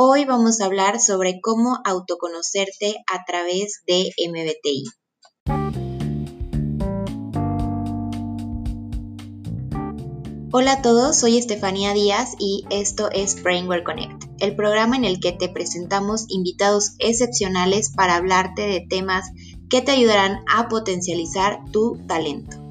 Hoy vamos a hablar sobre cómo autoconocerte a través de MBTI. Hola a todos, soy Estefanía Díaz y esto es Brainware Connect, el programa en el que te presentamos invitados excepcionales para hablarte de temas que te ayudarán a potencializar tu talento.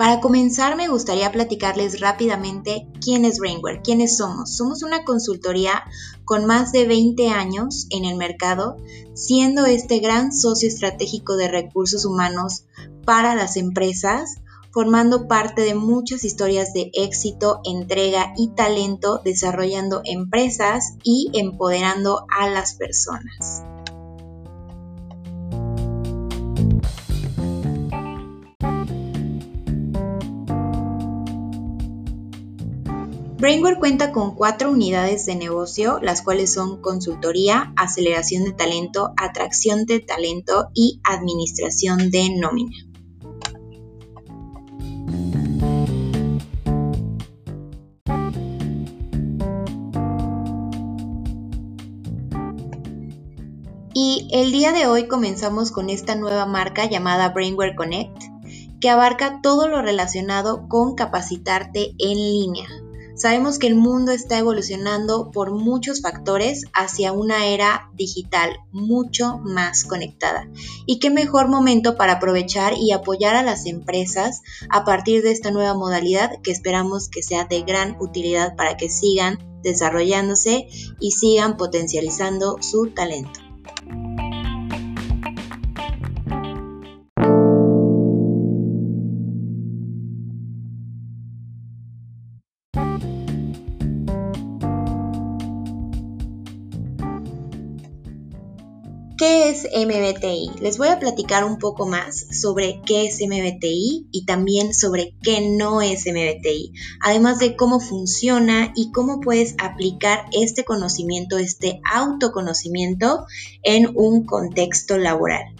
Para comenzar, me gustaría platicarles rápidamente quién es Brainware, quiénes somos. Somos una consultoría con más de 20 años en el mercado, siendo este gran socio estratégico de recursos humanos para las empresas, formando parte de muchas historias de éxito, entrega y talento, desarrollando empresas y empoderando a las personas. Brainware cuenta con cuatro unidades de negocio, las cuales son consultoría, aceleración de talento, atracción de talento y administración de nómina. Y el día de hoy comenzamos con esta nueva marca llamada Brainware Connect, que abarca todo lo relacionado con capacitarte en línea, Sabemos que el mundo está evolucionando por muchos factores hacia una era digital mucho más conectada. Y qué mejor momento para aprovechar y apoyar a las empresas a partir de esta nueva modalidad que esperamos que sea de gran utilidad para que sigan desarrollándose y sigan potencializando su talento. MBTI? Les voy a platicar un poco más sobre qué es MBTI y también sobre qué no es MBTI, además de cómo funciona y cómo puedes aplicar este conocimiento, este autoconocimiento en un contexto laboral.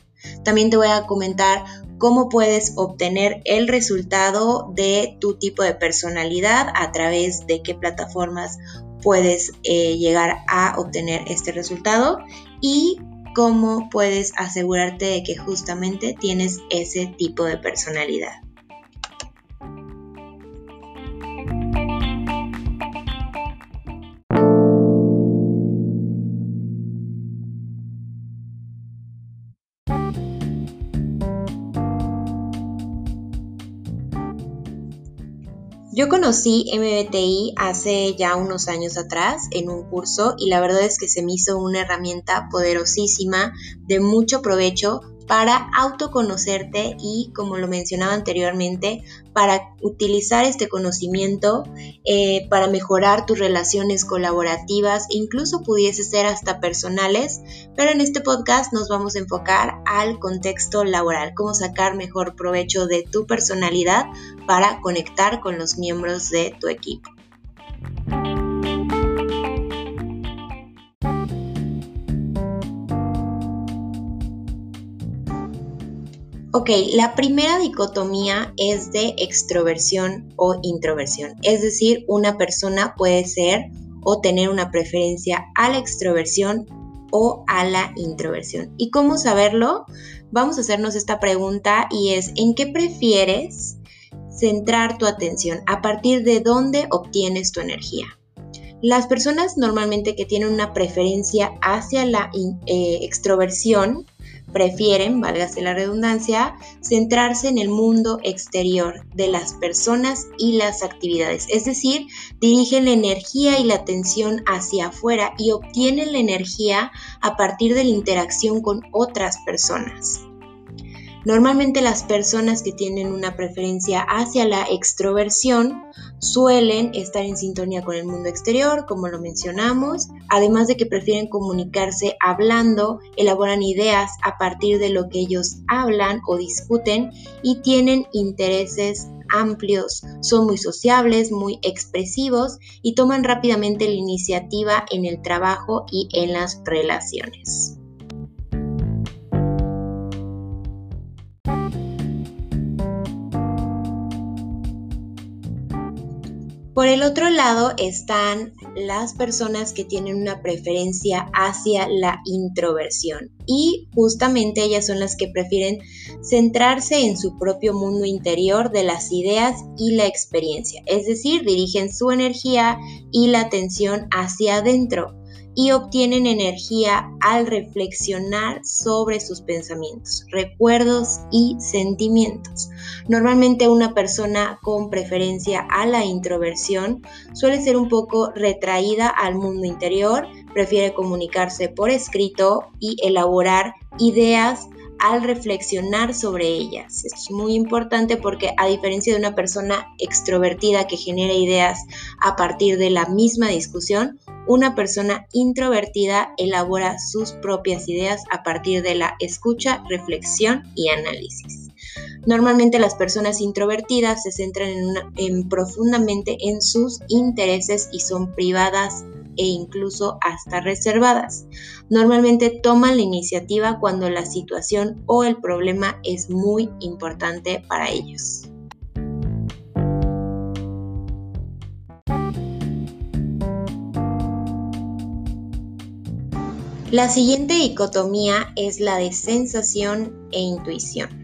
También te voy a comentar cómo puedes obtener el resultado de tu tipo de personalidad a través de qué plataformas puedes eh, llegar a obtener este resultado y cómo puedes asegurarte de que justamente tienes ese tipo de personalidad. Yo conocí MBTI hace ya unos años atrás en un curso y la verdad es que se me hizo una herramienta poderosísima de mucho provecho para autoconocerte y, como lo mencionaba anteriormente, para utilizar este conocimiento eh, para mejorar tus relaciones colaborativas, incluso pudiese ser hasta personales, pero en este podcast nos vamos a enfocar al contexto laboral, cómo sacar mejor provecho de tu personalidad para conectar con los miembros de tu equipo. Ok, la primera dicotomía es de extroversión o introversión, es decir, una persona puede ser o tener una preferencia a la extroversión o a la introversión. ¿Y cómo saberlo? Vamos a hacernos esta pregunta y es, ¿en qué prefieres centrar tu atención? ¿A partir de dónde obtienes tu energía? Las personas normalmente que tienen una preferencia hacia la eh, extroversión prefieren, válgase la redundancia, centrarse en el mundo exterior de las personas y las actividades. Es decir, dirigen la energía y la atención hacia afuera y obtienen la energía a partir de la interacción con otras personas. Normalmente las personas que tienen una preferencia hacia la extroversión suelen estar en sintonía con el mundo exterior, como lo mencionamos, además de que prefieren comunicarse hablando, elaboran ideas a partir de lo que ellos hablan o discuten y tienen intereses amplios, son muy sociables, muy expresivos y toman rápidamente la iniciativa en el trabajo y en las relaciones. Por el otro lado están las personas que tienen una preferencia hacia la introversión. Y justamente ellas son las que prefieren centrarse en su propio mundo interior de las ideas y la experiencia, es decir, dirigen su energía y la atención hacia adentro y obtienen energía al reflexionar sobre sus pensamientos, recuerdos y sentimientos. Normalmente una persona con preferencia a la introversión suele ser un poco retraída al mundo interior, prefiere comunicarse por escrito y elaborar ideas al reflexionar sobre ellas. Es muy importante porque a diferencia de una persona extrovertida que genera ideas a partir de la misma discusión, una persona introvertida elabora sus propias ideas a partir de la escucha, reflexión y análisis. Normalmente las personas introvertidas se centran en, profundamente en sus intereses y son privadas e incluso hasta reservadas. Normalmente toman la iniciativa cuando la situación o el problema es muy importante para ellos. La siguiente dicotomía es la de sensación e intuición.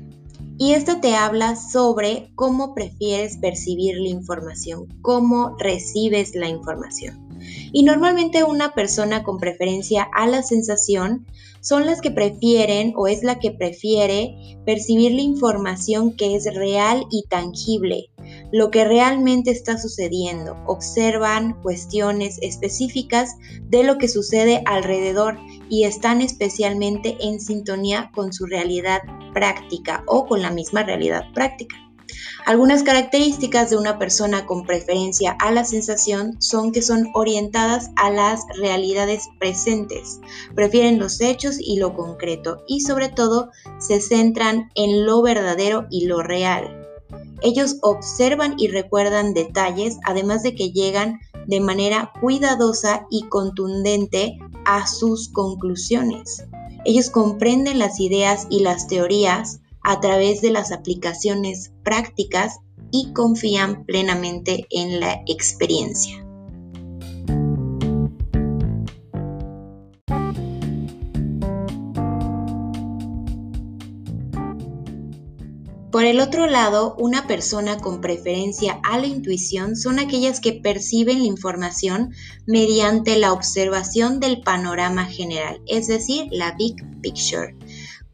Y esta te habla sobre cómo prefieres percibir la información, cómo recibes la información. Y normalmente una persona con preferencia a la sensación son las que prefieren o es la que prefiere percibir la información que es real y tangible, lo que realmente está sucediendo. Observan cuestiones específicas de lo que sucede alrededor y están especialmente en sintonía con su realidad práctica o con la misma realidad práctica. Algunas características de una persona con preferencia a la sensación son que son orientadas a las realidades presentes, prefieren los hechos y lo concreto y sobre todo se centran en lo verdadero y lo real. Ellos observan y recuerdan detalles, además de que llegan de manera cuidadosa y contundente a sus conclusiones. Ellos comprenden las ideas y las teorías a través de las aplicaciones prácticas y confían plenamente en la experiencia. Por el otro lado, una persona con preferencia a la intuición son aquellas que perciben la información mediante la observación del panorama general, es decir, la big picture,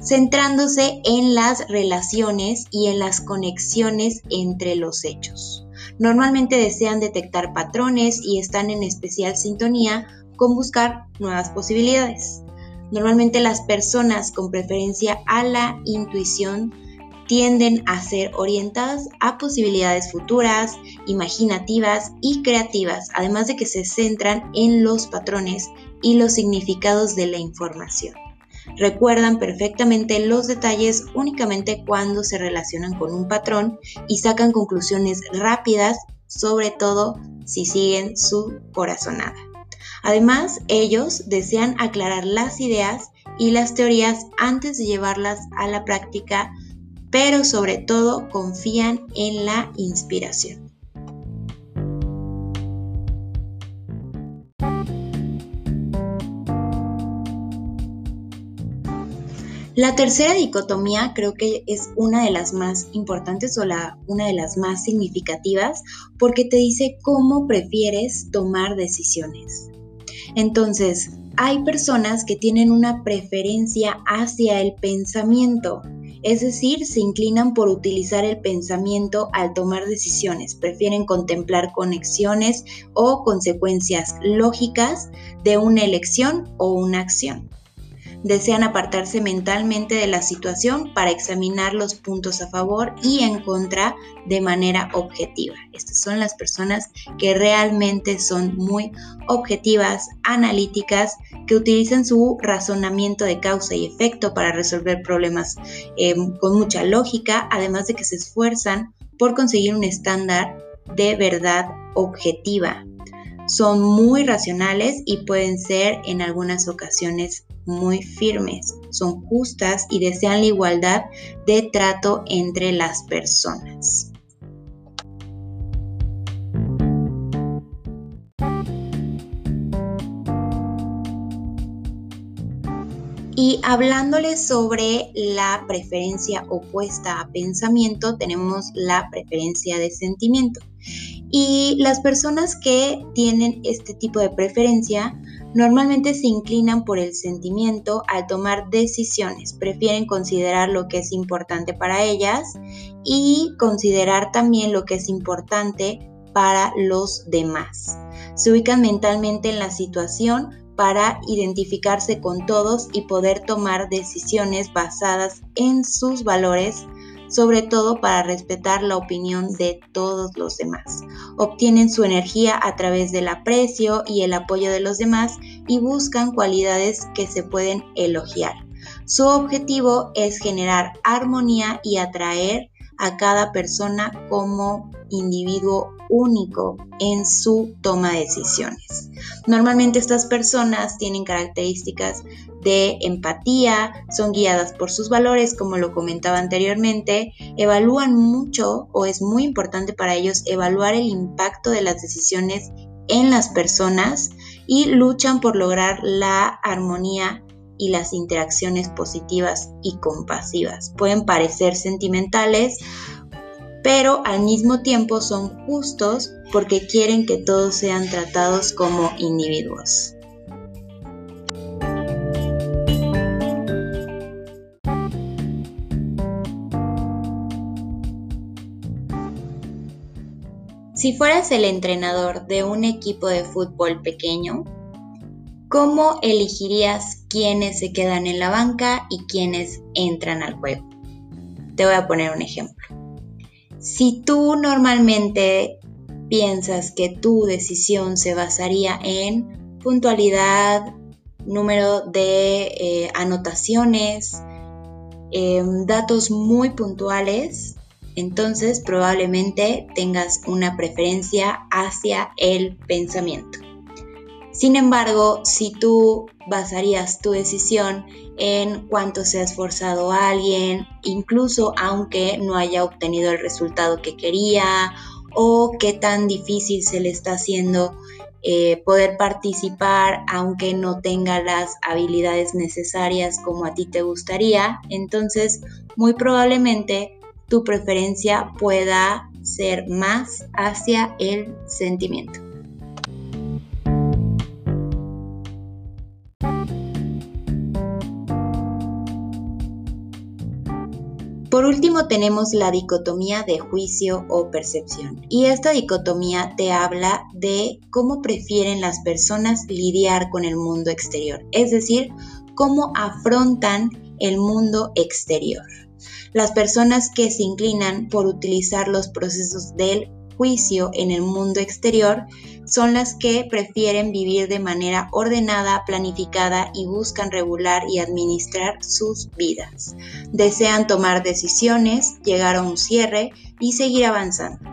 centrándose en las relaciones y en las conexiones entre los hechos. Normalmente desean detectar patrones y están en especial sintonía con buscar nuevas posibilidades. Normalmente las personas con preferencia a la intuición tienden a ser orientadas a posibilidades futuras, imaginativas y creativas, además de que se centran en los patrones y los significados de la información. Recuerdan perfectamente los detalles únicamente cuando se relacionan con un patrón y sacan conclusiones rápidas, sobre todo si siguen su corazonada. Además, ellos desean aclarar las ideas y las teorías antes de llevarlas a la práctica pero sobre todo confían en la inspiración. La tercera dicotomía creo que es una de las más importantes o la, una de las más significativas porque te dice cómo prefieres tomar decisiones. Entonces, hay personas que tienen una preferencia hacia el pensamiento, es decir, se inclinan por utilizar el pensamiento al tomar decisiones, prefieren contemplar conexiones o consecuencias lógicas de una elección o una acción desean apartarse mentalmente de la situación para examinar los puntos a favor y en contra de manera objetiva. Estas son las personas que realmente son muy objetivas, analíticas, que utilizan su razonamiento de causa y efecto para resolver problemas eh, con mucha lógica, además de que se esfuerzan por conseguir un estándar de verdad objetiva. Son muy racionales y pueden ser en algunas ocasiones muy firmes, son justas y desean la igualdad de trato entre las personas. Y hablándoles sobre la preferencia opuesta a pensamiento, tenemos la preferencia de sentimiento. Y las personas que tienen este tipo de preferencia normalmente se inclinan por el sentimiento al tomar decisiones, prefieren considerar lo que es importante para ellas y considerar también lo que es importante para los demás. Se ubican mentalmente en la situación para identificarse con todos y poder tomar decisiones basadas en sus valores, sobre todo para respetar la opinión de todos los demás. Obtienen su energía a través del aprecio y el apoyo de los demás y buscan cualidades que se pueden elogiar. Su objetivo es generar armonía y atraer a cada persona como individuo único en su toma de decisiones. Normalmente estas personas tienen características de empatía, son guiadas por sus valores, como lo comentaba anteriormente, evalúan mucho o es muy importante para ellos evaluar el impacto de las decisiones en las personas y luchan por lograr la armonía y las interacciones positivas y compasivas. Pueden parecer sentimentales, pero al mismo tiempo son justos porque quieren que todos sean tratados como individuos. Si fueras el entrenador de un equipo de fútbol pequeño, ¿cómo elegirías quiénes se quedan en la banca y quiénes entran al juego? Te voy a poner un ejemplo. Si tú normalmente piensas que tu decisión se basaría en puntualidad, número de eh, anotaciones, em, datos muy puntuales, entonces probablemente tengas una preferencia hacia el pensamiento. Sin embargo, si tú basarías tu decisión en cuánto se ha esforzado alguien, incluso aunque no haya obtenido el resultado que quería o qué tan difícil se le está haciendo eh, poder participar aunque no tenga las habilidades necesarias como a ti te gustaría, entonces muy probablemente tu preferencia pueda ser más hacia el sentimiento. Último tenemos la dicotomía de juicio o percepción. Y esta dicotomía te habla de cómo prefieren las personas lidiar con el mundo exterior, es decir, cómo afrontan el mundo exterior. Las personas que se inclinan por utilizar los procesos del juicio en el mundo exterior son las que prefieren vivir de manera ordenada, planificada y buscan regular y administrar sus vidas. Desean tomar decisiones, llegar a un cierre y seguir avanzando.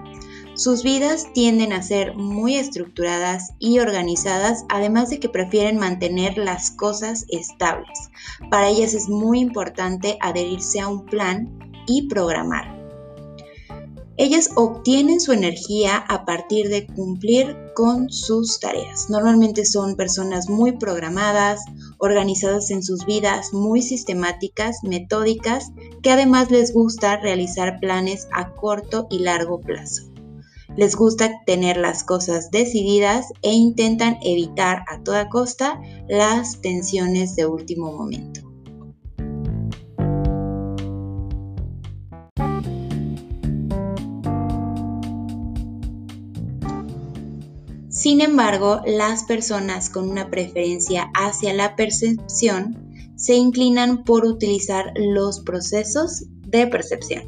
Sus vidas tienden a ser muy estructuradas y organizadas, además de que prefieren mantener las cosas estables. Para ellas es muy importante adherirse a un plan y programar. Ellas obtienen su energía a partir de cumplir con sus tareas. Normalmente son personas muy programadas, organizadas en sus vidas, muy sistemáticas, metódicas, que además les gusta realizar planes a corto y largo plazo. Les gusta tener las cosas decididas e intentan evitar a toda costa las tensiones de último momento. Sin embargo, las personas con una preferencia hacia la percepción se inclinan por utilizar los procesos de percepción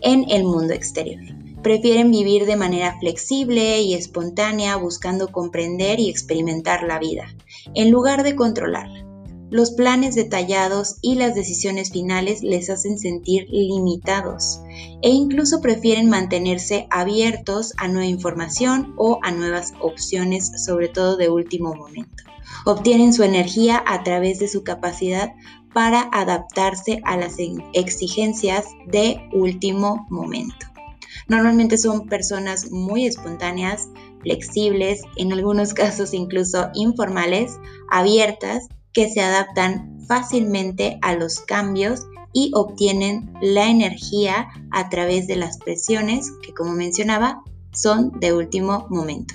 en el mundo exterior. Prefieren vivir de manera flexible y espontánea buscando comprender y experimentar la vida, en lugar de controlarla. Los planes detallados y las decisiones finales les hacen sentir limitados e incluso prefieren mantenerse abiertos a nueva información o a nuevas opciones, sobre todo de último momento. Obtienen su energía a través de su capacidad para adaptarse a las exigencias de último momento. Normalmente son personas muy espontáneas, flexibles, en algunos casos incluso informales, abiertas que se adaptan fácilmente a los cambios y obtienen la energía a través de las presiones que, como mencionaba, son de último momento.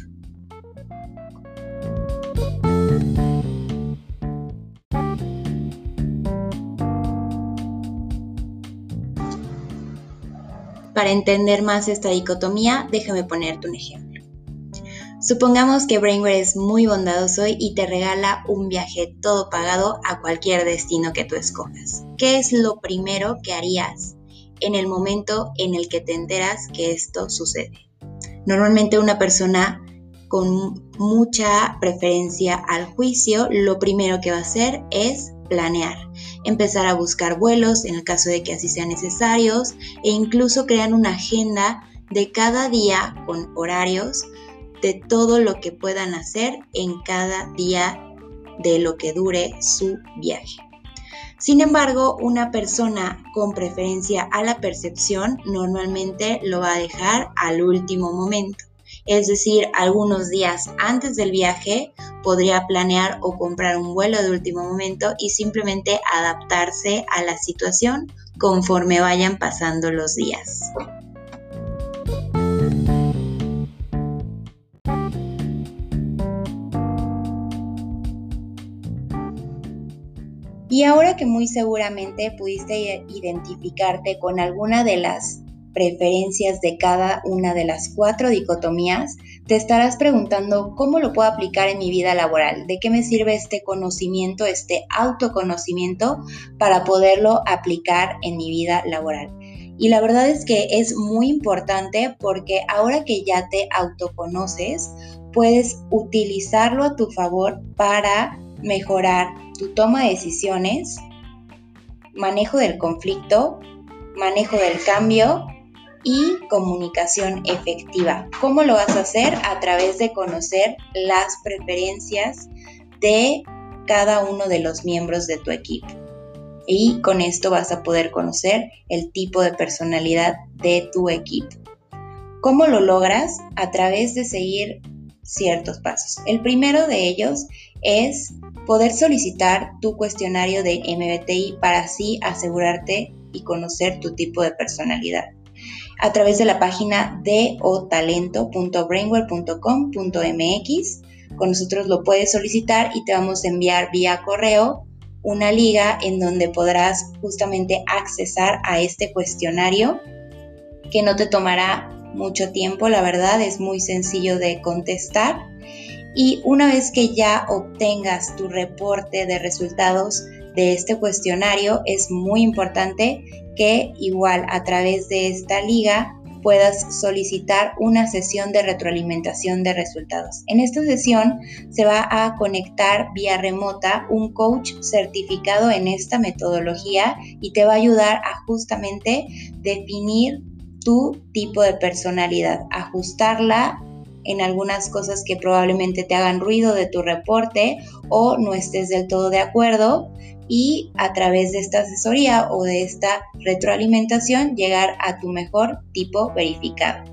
Para entender más esta dicotomía, déjame ponerte un ejemplo. Supongamos que Brainware es muy bondadoso y te regala un viaje todo pagado a cualquier destino que tú escojas. ¿Qué es lo primero que harías en el momento en el que te enteras que esto sucede? Normalmente una persona con mucha preferencia al juicio, lo primero que va a hacer es planear, empezar a buscar vuelos en el caso de que así sean necesarios e incluso crean una agenda de cada día con horarios de todo lo que puedan hacer en cada día de lo que dure su viaje. Sin embargo, una persona con preferencia a la percepción normalmente lo va a dejar al último momento es decir, algunos días antes del viaje podría planear o comprar un vuelo de último momento y simplemente adaptarse a la situación conforme vayan pasando los días. Y ahora que muy seguramente pudiste identificarte con alguna de las preferencias de cada una de las cuatro dicotomías, te estarás preguntando cómo lo puedo aplicar en mi vida laboral, de qué me sirve este conocimiento, este autoconocimiento para poderlo aplicar en mi vida laboral. Y la verdad es que es muy importante porque ahora que ya te autoconoces, puedes utilizarlo a tu favor para mejorar tu toma de decisiones, manejo del conflicto, manejo del cambio y comunicación efectiva. ¿Cómo lo vas a hacer? A través de conocer las preferencias de cada uno de los miembros de tu equipo. Y con esto vas a poder conocer el tipo de personalidad de tu equipo. ¿Cómo lo logras? A través de seguir ciertos pasos. El primero de ellos es poder solicitar tu cuestionario de MBTI para así asegurarte y conocer tu tipo de personalidad a través de la página de. Con nosotros lo puedes solicitar y te vamos a enviar vía correo una liga en donde podrás justamente accesar a este cuestionario que no te tomará mucho tiempo, la verdad es muy sencillo de contestar. Y una vez que ya obtengas tu reporte de resultados de este cuestionario, es muy importante que igual a través de esta liga puedas solicitar una sesión de retroalimentación de resultados. En esta sesión se va a conectar vía remota un coach certificado en esta metodología y te va a ayudar a justamente definir tu tipo de personalidad, ajustarla en algunas cosas que probablemente te hagan ruido de tu reporte o no estés del todo de acuerdo y a través de esta asesoría o de esta retroalimentación llegar a tu mejor tipo verificado.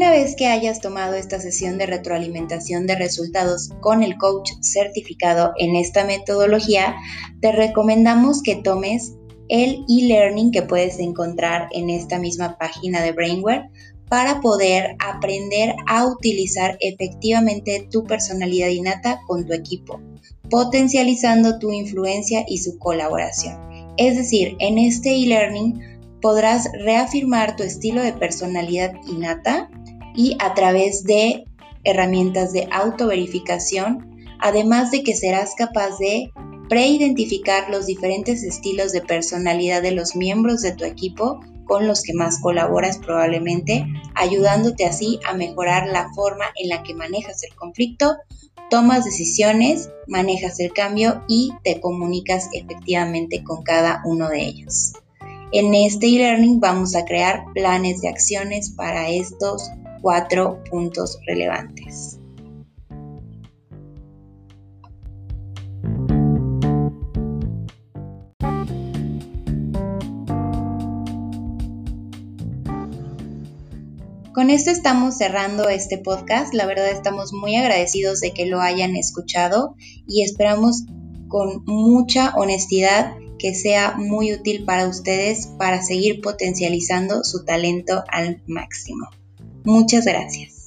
Una vez que hayas tomado esta sesión de retroalimentación de resultados con el coach certificado en esta metodología, te recomendamos que tomes el e-learning que puedes encontrar en esta misma página de Brainware para poder aprender a utilizar efectivamente tu personalidad innata con tu equipo, potencializando tu influencia y su colaboración. Es decir, en este e-learning podrás reafirmar tu estilo de personalidad innata y a través de herramientas de autoverificación, además de que serás capaz de preidentificar los diferentes estilos de personalidad de los miembros de tu equipo con los que más colaboras probablemente, ayudándote así a mejorar la forma en la que manejas el conflicto, tomas decisiones, manejas el cambio y te comunicas efectivamente con cada uno de ellos. En este e-learning vamos a crear planes de acciones para estos cuatro puntos relevantes. Con esto estamos cerrando este podcast. La verdad estamos muy agradecidos de que lo hayan escuchado y esperamos con mucha honestidad que sea muy útil para ustedes para seguir potencializando su talento al máximo. Muchas gracias.